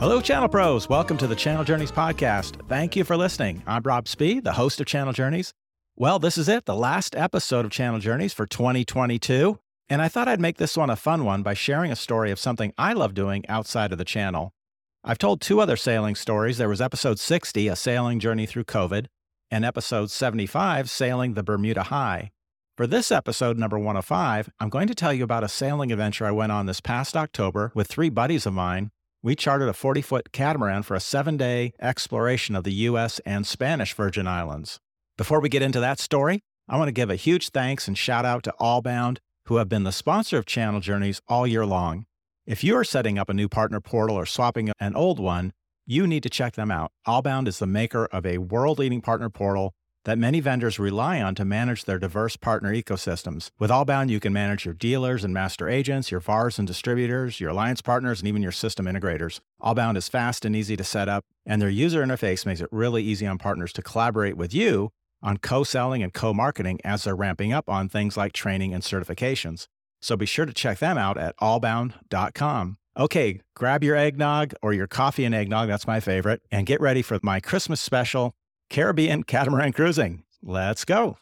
Hello, Channel Pros. Welcome to the Channel Journeys podcast. Thank you for listening. I'm Rob Spee, the host of Channel Journeys. Well, this is it, the last episode of Channel Journeys for 2022. And I thought I'd make this one a fun one by sharing a story of something I love doing outside of the channel. I've told two other sailing stories. There was episode 60, A Sailing Journey Through COVID, and episode 75, Sailing the Bermuda High. For this episode, number 105, I'm going to tell you about a sailing adventure I went on this past October with three buddies of mine we chartered a 40 foot catamaran for a seven day exploration of the U.S. and Spanish Virgin Islands. Before we get into that story, I want to give a huge thanks and shout out to Allbound, who have been the sponsor of Channel Journeys all year long. If you are setting up a new partner portal or swapping an old one, you need to check them out. Allbound is the maker of a world leading partner portal that many vendors rely on to manage their diverse partner ecosystems. With Allbound, you can manage your dealers and master agents, your VARs and distributors, your alliance partners, and even your system integrators. Allbound is fast and easy to set up, and their user interface makes it really easy on partners to collaborate with you on co selling and co marketing as they're ramping up on things like training and certifications. So be sure to check them out at allbound.com. Okay, grab your eggnog or your coffee and eggnog, that's my favorite, and get ready for my Christmas special Caribbean catamaran cruising. Let's go.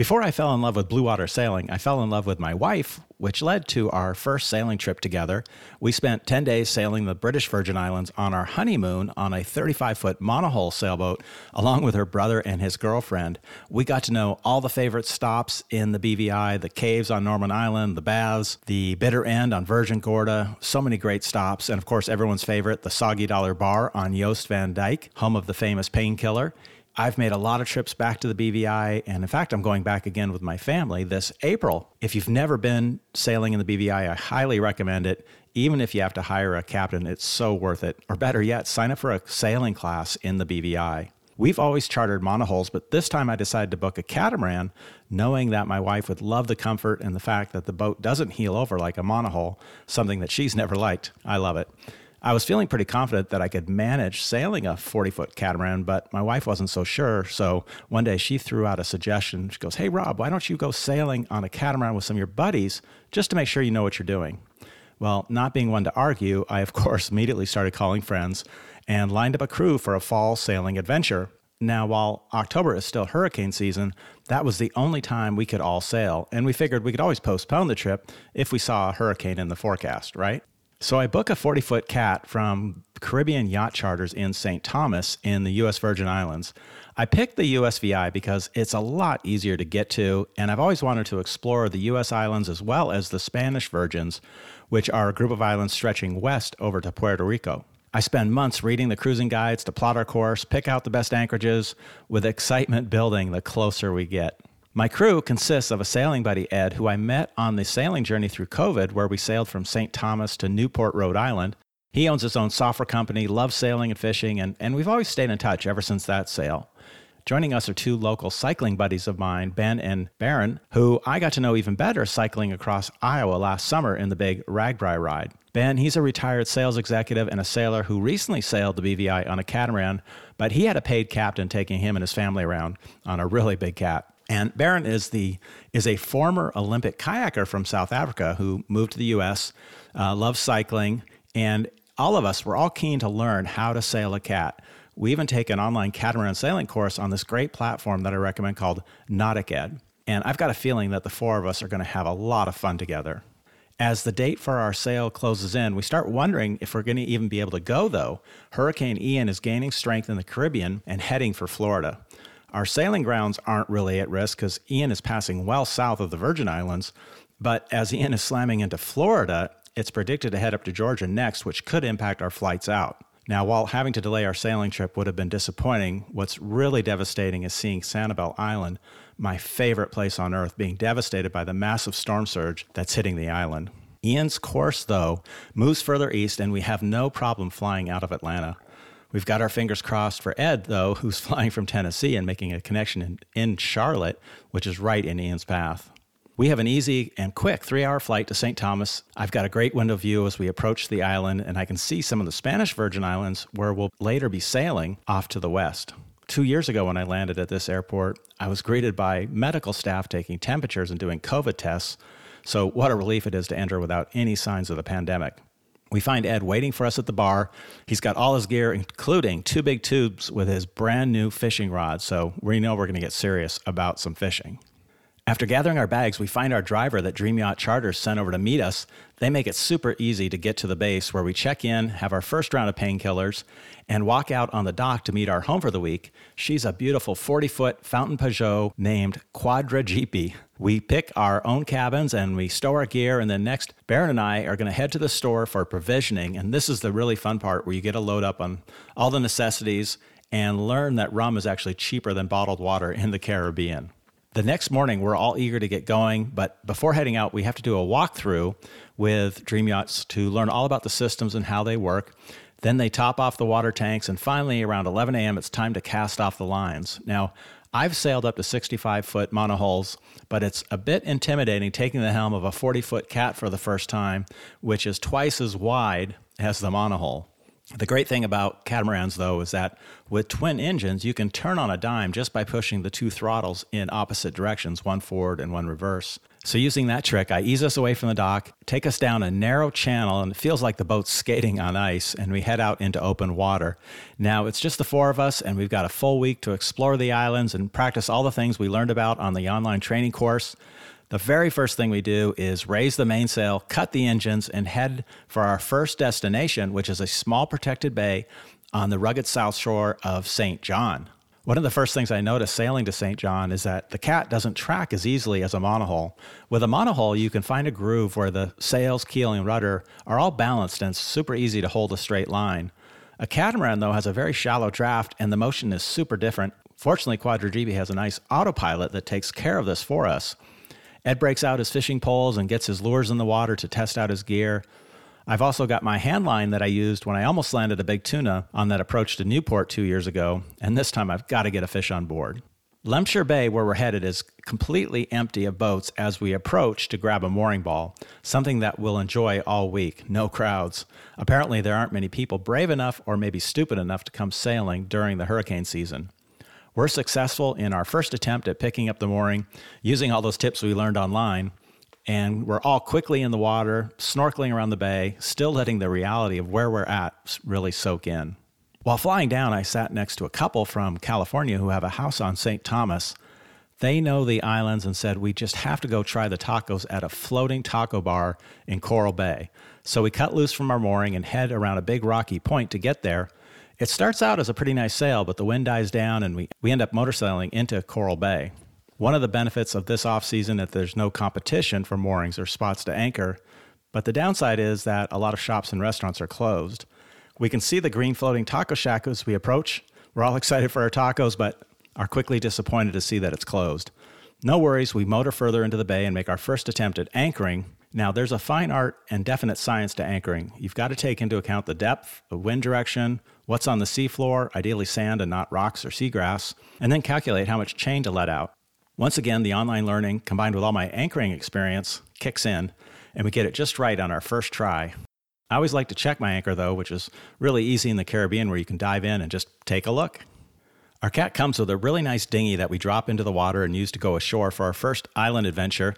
Before I fell in love with blue water sailing, I fell in love with my wife, which led to our first sailing trip together. We spent 10 days sailing the British Virgin Islands on our honeymoon on a 35 foot monohull sailboat, along with her brother and his girlfriend. We got to know all the favorite stops in the BVI the caves on Norman Island, the baths, the bitter end on Virgin Gorda, so many great stops. And of course, everyone's favorite, the Soggy Dollar Bar on Jost Van Dyke, home of the famous painkiller. I've made a lot of trips back to the BVI, and in fact, I'm going back again with my family this April. If you've never been sailing in the BVI, I highly recommend it. Even if you have to hire a captain, it's so worth it. Or better yet, sign up for a sailing class in the BVI. We've always chartered monohulls, but this time I decided to book a catamaran, knowing that my wife would love the comfort and the fact that the boat doesn't heel over like a monohull, something that she's never liked. I love it. I was feeling pretty confident that I could manage sailing a 40 foot catamaran, but my wife wasn't so sure. So one day she threw out a suggestion. She goes, Hey, Rob, why don't you go sailing on a catamaran with some of your buddies just to make sure you know what you're doing? Well, not being one to argue, I, of course, immediately started calling friends and lined up a crew for a fall sailing adventure. Now, while October is still hurricane season, that was the only time we could all sail, and we figured we could always postpone the trip if we saw a hurricane in the forecast, right? So I book a 40 foot cat from Caribbean Yacht Charters in St. Thomas in the U.S. Virgin Islands. I picked the USVI because it's a lot easier to get to, and I've always wanted to explore the U.S. islands as well as the Spanish Virgins, which are a group of islands stretching west over to Puerto Rico. I spend months reading the cruising guides to plot our course, pick out the best anchorages, with excitement building the closer we get. My crew consists of a sailing buddy, Ed, who I met on the sailing journey through COVID, where we sailed from St. Thomas to Newport, Rhode Island. He owns his own software company, loves sailing and fishing, and, and we've always stayed in touch ever since that sail. Joining us are two local cycling buddies of mine, Ben and Baron, who I got to know even better cycling across Iowa last summer in the big RAGBRAI ride. Ben, he's a retired sales executive and a sailor who recently sailed the BVI on a catamaran, but he had a paid captain taking him and his family around on a really big cat. And Baron is the is a former Olympic kayaker from South Africa who moved to the U.S., uh, loves cycling, and all of us were all keen to learn how to sail a cat. We even take an online catamaran sailing course on this great platform that I recommend called NauticEd. And I've got a feeling that the four of us are going to have a lot of fun together. As the date for our sail closes in, we start wondering if we're going to even be able to go, though. Hurricane Ian is gaining strength in the Caribbean and heading for Florida. Our sailing grounds aren't really at risk because Ian is passing well south of the Virgin Islands. But as Ian is slamming into Florida, it's predicted to head up to Georgia next, which could impact our flights out. Now, while having to delay our sailing trip would have been disappointing, what's really devastating is seeing Sanibel Island, my favorite place on earth, being devastated by the massive storm surge that's hitting the island. Ian's course, though, moves further east, and we have no problem flying out of Atlanta. We've got our fingers crossed for Ed, though, who's flying from Tennessee and making a connection in, in Charlotte, which is right in Ian's path. We have an easy and quick three hour flight to St. Thomas. I've got a great window view as we approach the island, and I can see some of the Spanish Virgin Islands where we'll later be sailing off to the west. Two years ago, when I landed at this airport, I was greeted by medical staff taking temperatures and doing COVID tests. So, what a relief it is to enter without any signs of the pandemic. We find Ed waiting for us at the bar. He's got all his gear, including two big tubes with his brand new fishing rod. So we know we're going to get serious about some fishing. After gathering our bags, we find our driver that Dream Yacht Charters sent over to meet us. They make it super easy to get to the base where we check in, have our first round of painkillers, and walk out on the dock to meet our home for the week. She's a beautiful 40 foot Fountaine Pajot named Quadra Jeepy. We pick our own cabins and we stow our gear, and then next, Baron and I are going to head to the store for provisioning. And this is the really fun part where you get a load up on all the necessities and learn that rum is actually cheaper than bottled water in the Caribbean. The next morning, we're all eager to get going, but before heading out, we have to do a walkthrough with Dream Yachts to learn all about the systems and how they work. Then they top off the water tanks, and finally, around 11 a.m., it's time to cast off the lines. Now, I've sailed up to 65 foot monohulls, but it's a bit intimidating taking the helm of a 40 foot cat for the first time, which is twice as wide as the monohull. The great thing about catamarans, though, is that with twin engines, you can turn on a dime just by pushing the two throttles in opposite directions, one forward and one reverse. So, using that trick, I ease us away from the dock, take us down a narrow channel, and it feels like the boat's skating on ice, and we head out into open water. Now, it's just the four of us, and we've got a full week to explore the islands and practice all the things we learned about on the online training course. The very first thing we do is raise the mainsail, cut the engines, and head for our first destination, which is a small protected bay on the rugged south shore of St. John. One of the first things I noticed sailing to St. John is that the cat doesn't track as easily as a monohull. With a monohull, you can find a groove where the sails, keel, and rudder are all balanced and super easy to hold a straight line. A catamaran, though, has a very shallow draft and the motion is super different. Fortunately, Jeepy has a nice autopilot that takes care of this for us. Ed breaks out his fishing poles and gets his lures in the water to test out his gear. I've also got my hand line that I used when I almost landed a big tuna on that approach to Newport two years ago, and this time I've got to get a fish on board. Lameshur Bay, where we're headed, is completely empty of boats as we approach to grab a mooring ball, something that we'll enjoy all week. No crowds. Apparently, there aren't many people brave enough or maybe stupid enough to come sailing during the hurricane season. We're successful in our first attempt at picking up the mooring using all those tips we learned online. And we're all quickly in the water, snorkeling around the bay, still letting the reality of where we're at really soak in. While flying down, I sat next to a couple from California who have a house on St. Thomas. They know the islands and said, We just have to go try the tacos at a floating taco bar in Coral Bay. So we cut loose from our mooring and head around a big rocky point to get there it starts out as a pretty nice sail, but the wind dies down and we, we end up motor sailing into Coral Bay. One of the benefits of this off season is that there's no competition for moorings or spots to anchor, but the downside is that a lot of shops and restaurants are closed. We can see the green floating taco shack as we approach. We're all excited for our tacos, but are quickly disappointed to see that it's closed. No worries, we motor further into the bay and make our first attempt at anchoring. Now, there's a fine art and definite science to anchoring. You've got to take into account the depth, the wind direction, what's on the seafloor, ideally sand and not rocks or seagrass, and then calculate how much chain to let out. Once again, the online learning combined with all my anchoring experience kicks in, and we get it just right on our first try. I always like to check my anchor, though, which is really easy in the Caribbean where you can dive in and just take a look. Our cat comes with a really nice dinghy that we drop into the water and use to go ashore for our first island adventure.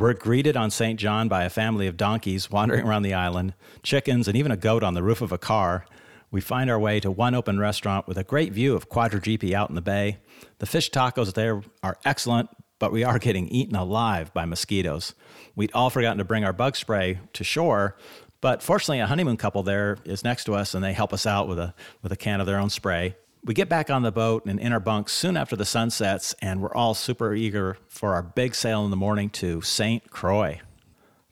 We're greeted on St. John by a family of donkeys wandering around the island, chickens, and even a goat on the roof of a car. We find our way to one open restaurant with a great view of Quadra out in the bay. The fish tacos there are excellent, but we are getting eaten alive by mosquitoes. We'd all forgotten to bring our bug spray to shore, but fortunately, a honeymoon couple there is next to us and they help us out with a, with a can of their own spray. We get back on the boat and in our bunks soon after the sun sets, and we're all super eager for our big sail in the morning to St. Croix.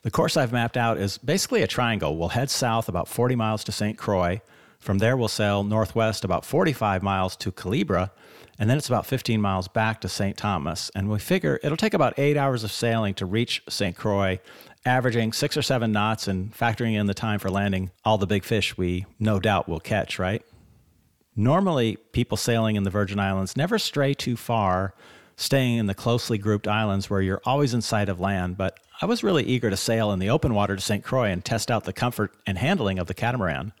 The course I've mapped out is basically a triangle. We'll head south about 40 miles to St. Croix. From there, we'll sail northwest about 45 miles to Culebra, and then it's about 15 miles back to St. Thomas. And we figure it'll take about eight hours of sailing to reach St. Croix, averaging six or seven knots and factoring in the time for landing all the big fish we no doubt will catch, right? Normally, people sailing in the Virgin Islands never stray too far, staying in the closely grouped islands where you're always in sight of land, but I was really eager to sail in the open water to St. Croix and test out the comfort and handling of the catamaran.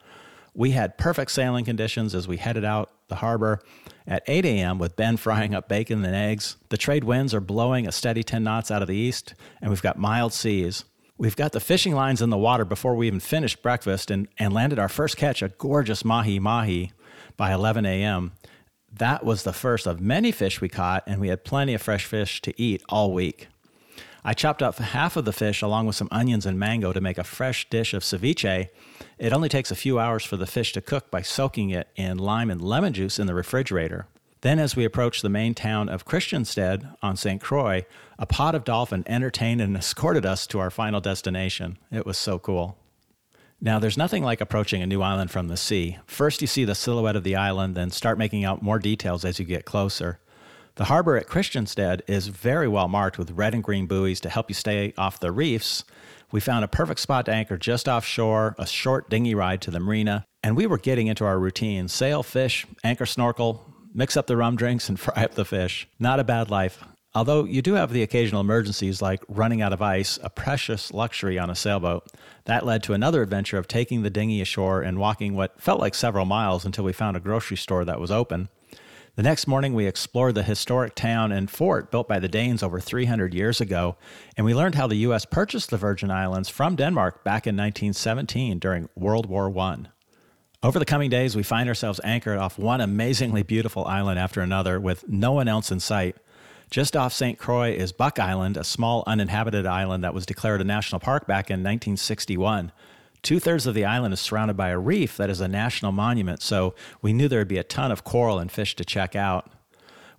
We had perfect sailing conditions as we headed out the harbor at 8 a.m. with Ben frying up bacon and eggs. The trade winds are blowing a steady 10 knots out of the east, and we've got mild seas. We've got the fishing lines in the water before we even finished breakfast and, and landed our first catch, a gorgeous mahi mahi, by 11 a.m. That was the first of many fish we caught, and we had plenty of fresh fish to eat all week. I chopped up half of the fish along with some onions and mango to make a fresh dish of ceviche. It only takes a few hours for the fish to cook by soaking it in lime and lemon juice in the refrigerator. Then, as we approached the main town of Christiansted on St. Croix, a pod of dolphin entertained and escorted us to our final destination. It was so cool. Now, there's nothing like approaching a new island from the sea. First, you see the silhouette of the island, then start making out more details as you get closer. The harbor at Christiansted is very well marked with red and green buoys to help you stay off the reefs. We found a perfect spot to anchor just offshore, a short dinghy ride to the marina, and we were getting into our routine sail, fish, anchor, snorkel, mix up the rum drinks, and fry up the fish. Not a bad life. Although you do have the occasional emergencies like running out of ice, a precious luxury on a sailboat. That led to another adventure of taking the dinghy ashore and walking what felt like several miles until we found a grocery store that was open. The next morning, we explored the historic town and fort built by the Danes over 300 years ago, and we learned how the U.S. purchased the Virgin Islands from Denmark back in 1917 during World War I. Over the coming days, we find ourselves anchored off one amazingly beautiful island after another with no one else in sight. Just off St. Croix is Buck Island, a small uninhabited island that was declared a national park back in 1961. Two thirds of the island is surrounded by a reef that is a national monument, so we knew there would be a ton of coral and fish to check out.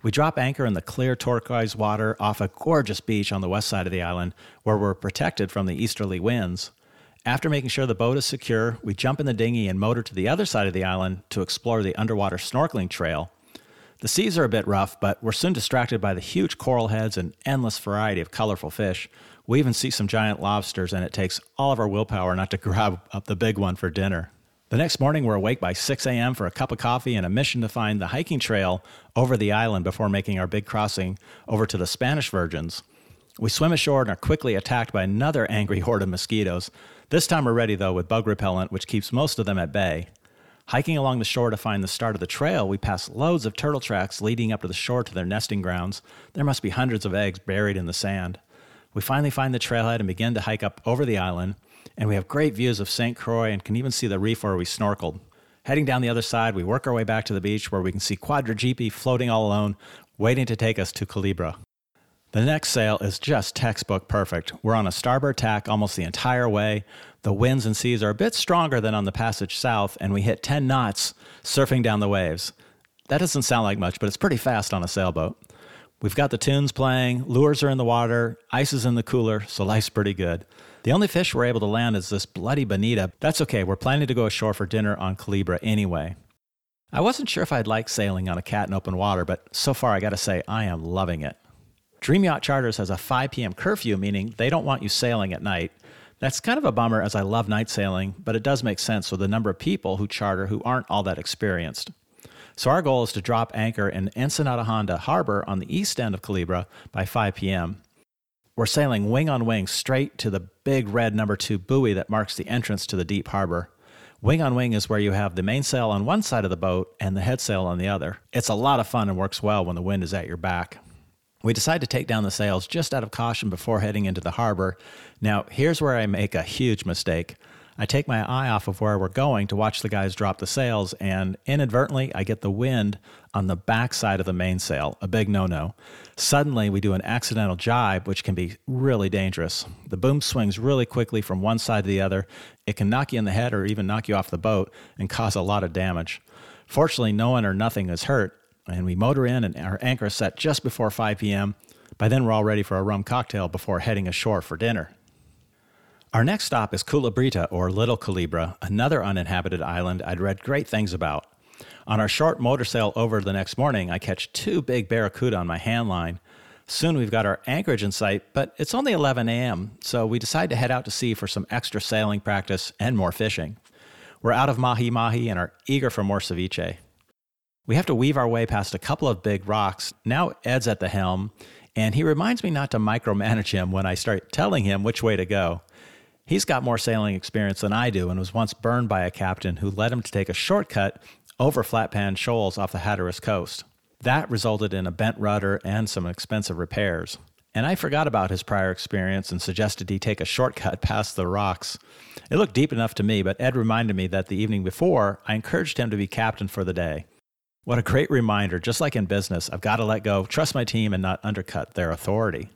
We drop anchor in the clear turquoise water off a gorgeous beach on the west side of the island where we're protected from the easterly winds. After making sure the boat is secure, we jump in the dinghy and motor to the other side of the island to explore the underwater snorkeling trail. The seas are a bit rough, but we're soon distracted by the huge coral heads and endless variety of colorful fish. We even see some giant lobsters, and it takes all of our willpower not to grab up the big one for dinner. The next morning, we're awake by 6 a.m. for a cup of coffee and a mission to find the hiking trail over the island before making our big crossing over to the Spanish Virgins. We swim ashore and are quickly attacked by another angry horde of mosquitoes. This time we're ready, though, with bug repellent, which keeps most of them at bay. Hiking along the shore to find the start of the trail, we pass loads of turtle tracks leading up to the shore to their nesting grounds. There must be hundreds of eggs buried in the sand. We finally find the trailhead and begin to hike up over the island, and we have great views of St. Croix and can even see the reef where we snorkeled. Heading down the other side, we work our way back to the beach where we can see Quadra floating all alone, waiting to take us to Culebra. The next sail is just textbook perfect. We're on a starboard tack almost the entire way. The winds and seas are a bit stronger than on the passage south, and we hit 10 knots surfing down the waves. That doesn't sound like much, but it's pretty fast on a sailboat. We've got the tunes playing, lures are in the water, ice is in the cooler, so life's pretty good. The only fish we're able to land is this bloody bonita. That's okay, we're planning to go ashore for dinner on Culebra anyway. I wasn't sure if I'd like sailing on a cat in open water, but so far I gotta say I am loving it. Dream Yacht Charters has a 5 p.m. curfew, meaning they don't want you sailing at night. That's kind of a bummer as I love night sailing, but it does make sense with the number of people who charter who aren't all that experienced. So our goal is to drop anchor in Ensenada Honda Harbor on the east end of Culebra by 5 p.m. We're sailing wing on wing straight to the big red number two buoy that marks the entrance to the deep harbor. Wing on wing is where you have the mainsail on one side of the boat and the headsail on the other. It's a lot of fun and works well when the wind is at your back. We decide to take down the sails just out of caution before heading into the harbor. Now, here's where I make a huge mistake. I take my eye off of where we're going to watch the guys drop the sails, and inadvertently, I get the wind on the back side of the mainsail, a big no no. Suddenly, we do an accidental jibe, which can be really dangerous. The boom swings really quickly from one side to the other. It can knock you in the head or even knock you off the boat and cause a lot of damage. Fortunately, no one or nothing is hurt, and we motor in, and our anchor is set just before 5 p.m. By then, we're all ready for a rum cocktail before heading ashore for dinner. Our next stop is Culebrita, or Little Culebra, another uninhabited island I'd read great things about. On our short motor sail over the next morning, I catch two big barracuda on my hand line. Soon we've got our anchorage in sight, but it's only 11 a.m., so we decide to head out to sea for some extra sailing practice and more fishing. We're out of mahi mahi and are eager for more ceviche. We have to weave our way past a couple of big rocks. Now Ed's at the helm, and he reminds me not to micromanage him when I start telling him which way to go. He's got more sailing experience than I do and was once burned by a captain who led him to take a shortcut over Flatpan Shoals off the Hatteras coast. That resulted in a bent rudder and some expensive repairs. and I forgot about his prior experience and suggested he take a shortcut past the rocks. It looked deep enough to me, but Ed reminded me that the evening before, I encouraged him to be captain for the day. What a great reminder. Just like in business, I've got to let go, trust my team, and not undercut their authority.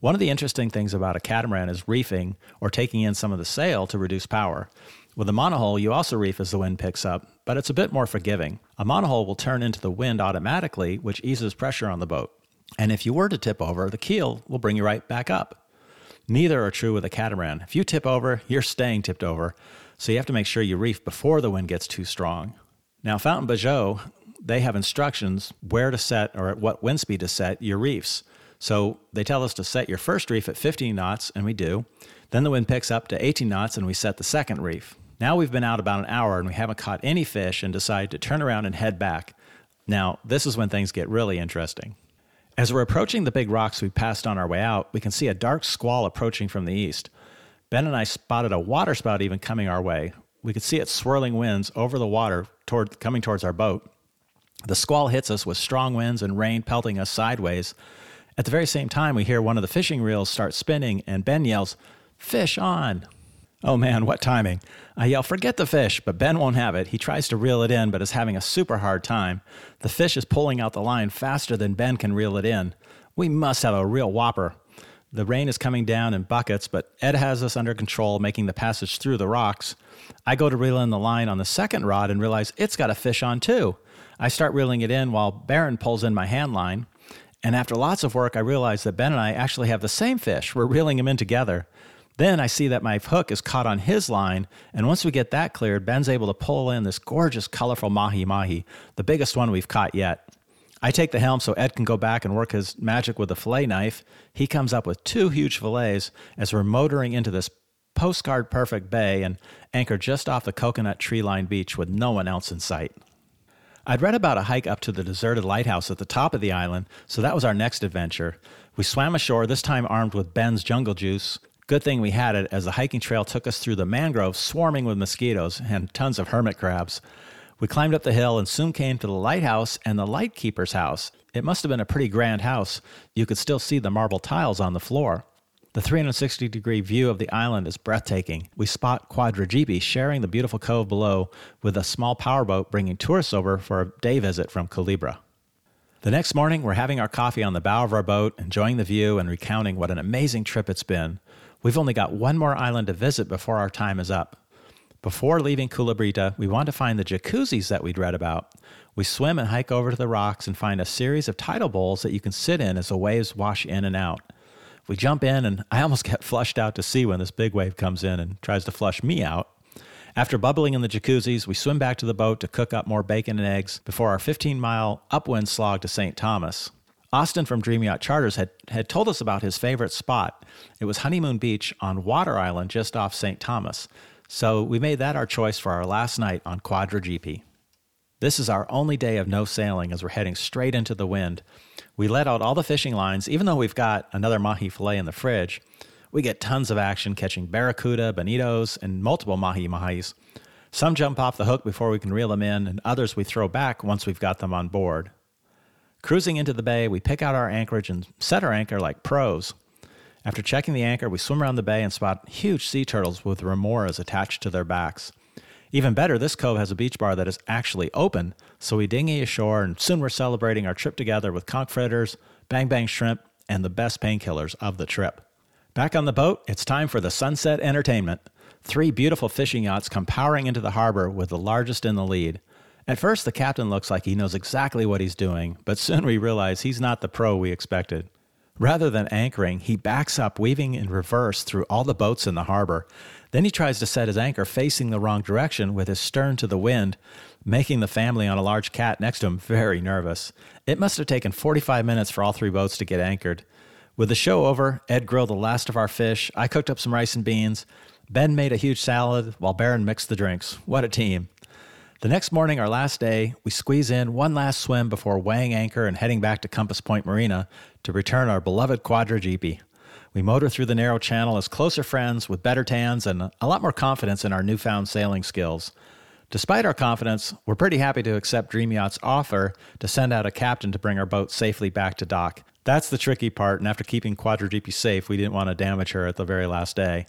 One of the interesting things about a catamaran is reefing or taking in some of the sail to reduce power. With a monohull, you also reef as the wind picks up, but it's a bit more forgiving. A monohull will turn into the wind automatically, which eases pressure on the boat. And if you were to tip over, the keel will bring you right back up. Neither are true with a catamaran. If you tip over, you're staying tipped over, so you have to make sure you reef before the wind gets too strong. Now, Fountaine Pajot, they have instructions where to set or at what wind speed to set your reefs. So they tell us to set your first reef at 15 knots, and we do. Then the wind picks up to 18 knots, and we set the second reef. Now we've been out about an hour and we haven't caught any fish and decide to turn around and head back. Now, this is when things get really interesting. As we're approaching the big rocks we passed on our way out, we can see a dark squall approaching from the east. Ben and I spotted a waterspout even coming our way. We could see its swirling winds over the water toward, coming towards our boat. The squall hits us with strong winds and rain pelting us sideways. At the very same time, we hear one of the fishing reels start spinning, and Ben yells, Fish on! Oh man, what timing. I yell, forget the fish, but Ben won't have it. He tries to reel it in, but is having a super hard time. The fish is pulling out the line faster than Ben can reel it in. We must have a real whopper. The rain is coming down in buckets, but Ed has us under control, making the passage through the rocks. I go to reel in the line on the second rod and realize it's got a fish on too. I start reeling it in while Baron pulls in my hand line. And after lots of work, I realize that Ben and I actually have the same fish. We're reeling him in together. Then I see that my hook is caught on his line, and once we get that cleared, Ben's able to pull in this gorgeous, colorful mahi mahi, the biggest one we've caught yet. I take the helm so Ed can go back and work his magic with the fillet knife. He comes up with two huge fillets as we're motoring into this postcard perfect bay and anchor just off the coconut tree lined beach with no one else in sight. I'd read about a hike up to the deserted lighthouse at the top of the island, so that was our next adventure. We swam ashore, this time armed with Ben's jungle juice, Good thing we had it, as the hiking trail took us through the mangroves swarming with mosquitoes and tons of hermit crabs. We climbed up the hill and soon came to the lighthouse and the lightkeeper's house. It must have been a pretty grand house. You could still see the marble tiles on the floor. The 360 degree view of the island is breathtaking. We spot Quadra Jeepy sharing the beautiful cove below with a small powerboat bringing tourists over for a day visit from Culebra. The next morning, we're having our coffee on the bow of our boat, enjoying the view and recounting what an amazing trip it's been. We've only got one more island to visit before our time is up. Before leaving Culebrita, we want to find the jacuzzis that we'd read about. We swim and hike over to the rocks and find a series of tidal bowls that you can sit in as the waves wash in and out. We jump in, and I almost get flushed out to sea when this big wave comes in and tries to flush me out. After bubbling in the jacuzzis, we swim back to the boat to cook up more bacon and eggs before our 15 mile upwind slog to St. Thomas. Austin from Dream Yacht Charters had, had told us about his favorite spot. It was Honeymoon Beach on Water Island just off St. Thomas. So we made that our choice for our last night on Quadra GP. This is our only day of no sailing as we're heading straight into the wind. We let out all the fishing lines, even though we've got another mahi fillet in the fridge. We get tons of action catching barracuda, bonitos, and multiple mahi mahis. Some jump off the hook before we can reel them in, and others we throw back once we've got them on board. Cruising into the bay, we pick out our anchorage and set our anchor like pros. After checking the anchor, we swim around the bay and spot huge sea turtles with remoras attached to their backs. Even better, this cove has a beach bar that is actually open, so we dinghy ashore and soon we're celebrating our trip together with conch fritters, bang bang shrimp, and the best painkillers of the trip. Back on the boat, it's time for the sunset entertainment. Three beautiful fishing yachts come powering into the harbor with the largest in the lead. At first, the captain looks like he knows exactly what he's doing, but soon we realize he's not the pro we expected. Rather than anchoring, he backs up, weaving in reverse through all the boats in the harbor. Then he tries to set his anchor facing the wrong direction with his stern to the wind, making the family on a large cat next to him very nervous. It must have taken 45 minutes for all three boats to get anchored. With the show over, Ed grilled the last of our fish. I cooked up some rice and beans. Ben made a huge salad while Baron mixed the drinks. What a team. The next morning, our last day, we squeeze in one last swim before weighing anchor and heading back to Compass Point Marina to return our beloved Quadra Jeepy. We motor through the narrow channel as closer friends with better tans and a lot more confidence in our newfound sailing skills. Despite our confidence, we're pretty happy to accept Dream Yacht's offer to send out a captain to bring our boat safely back to dock. That's the tricky part, and after keeping Quadra safe, we didn't want to damage her at the very last day.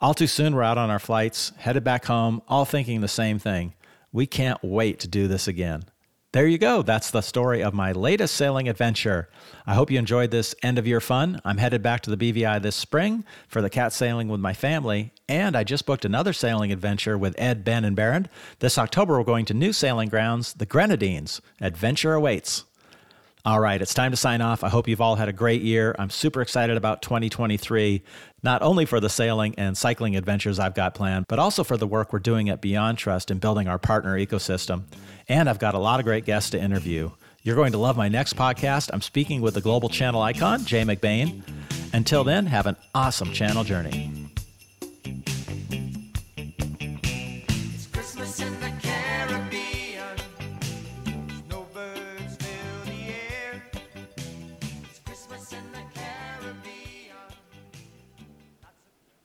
All too soon, we're out on our flights, headed back home, all thinking the same thing. We can't wait to do this again. There you go. That's the story of my latest sailing adventure. I hope you enjoyed this end of year fun. I'm headed back to the BVI this spring for the cat sailing with my family, and I just booked another sailing adventure with Ed, Ben, and Baron. This October, we're going to new sailing grounds, the Grenadines. Adventure awaits. All right, it's time to sign off. I hope you've all had a great year. I'm super excited about 2023, not only for the sailing and cycling adventures I've got planned, but also for the work we're doing at BeyondTrust and building our partner ecosystem. And I've got a lot of great guests to interview. You're going to love my next podcast. I'm speaking with the global channel icon, Jay McBain. Until then, have an awesome channel journey.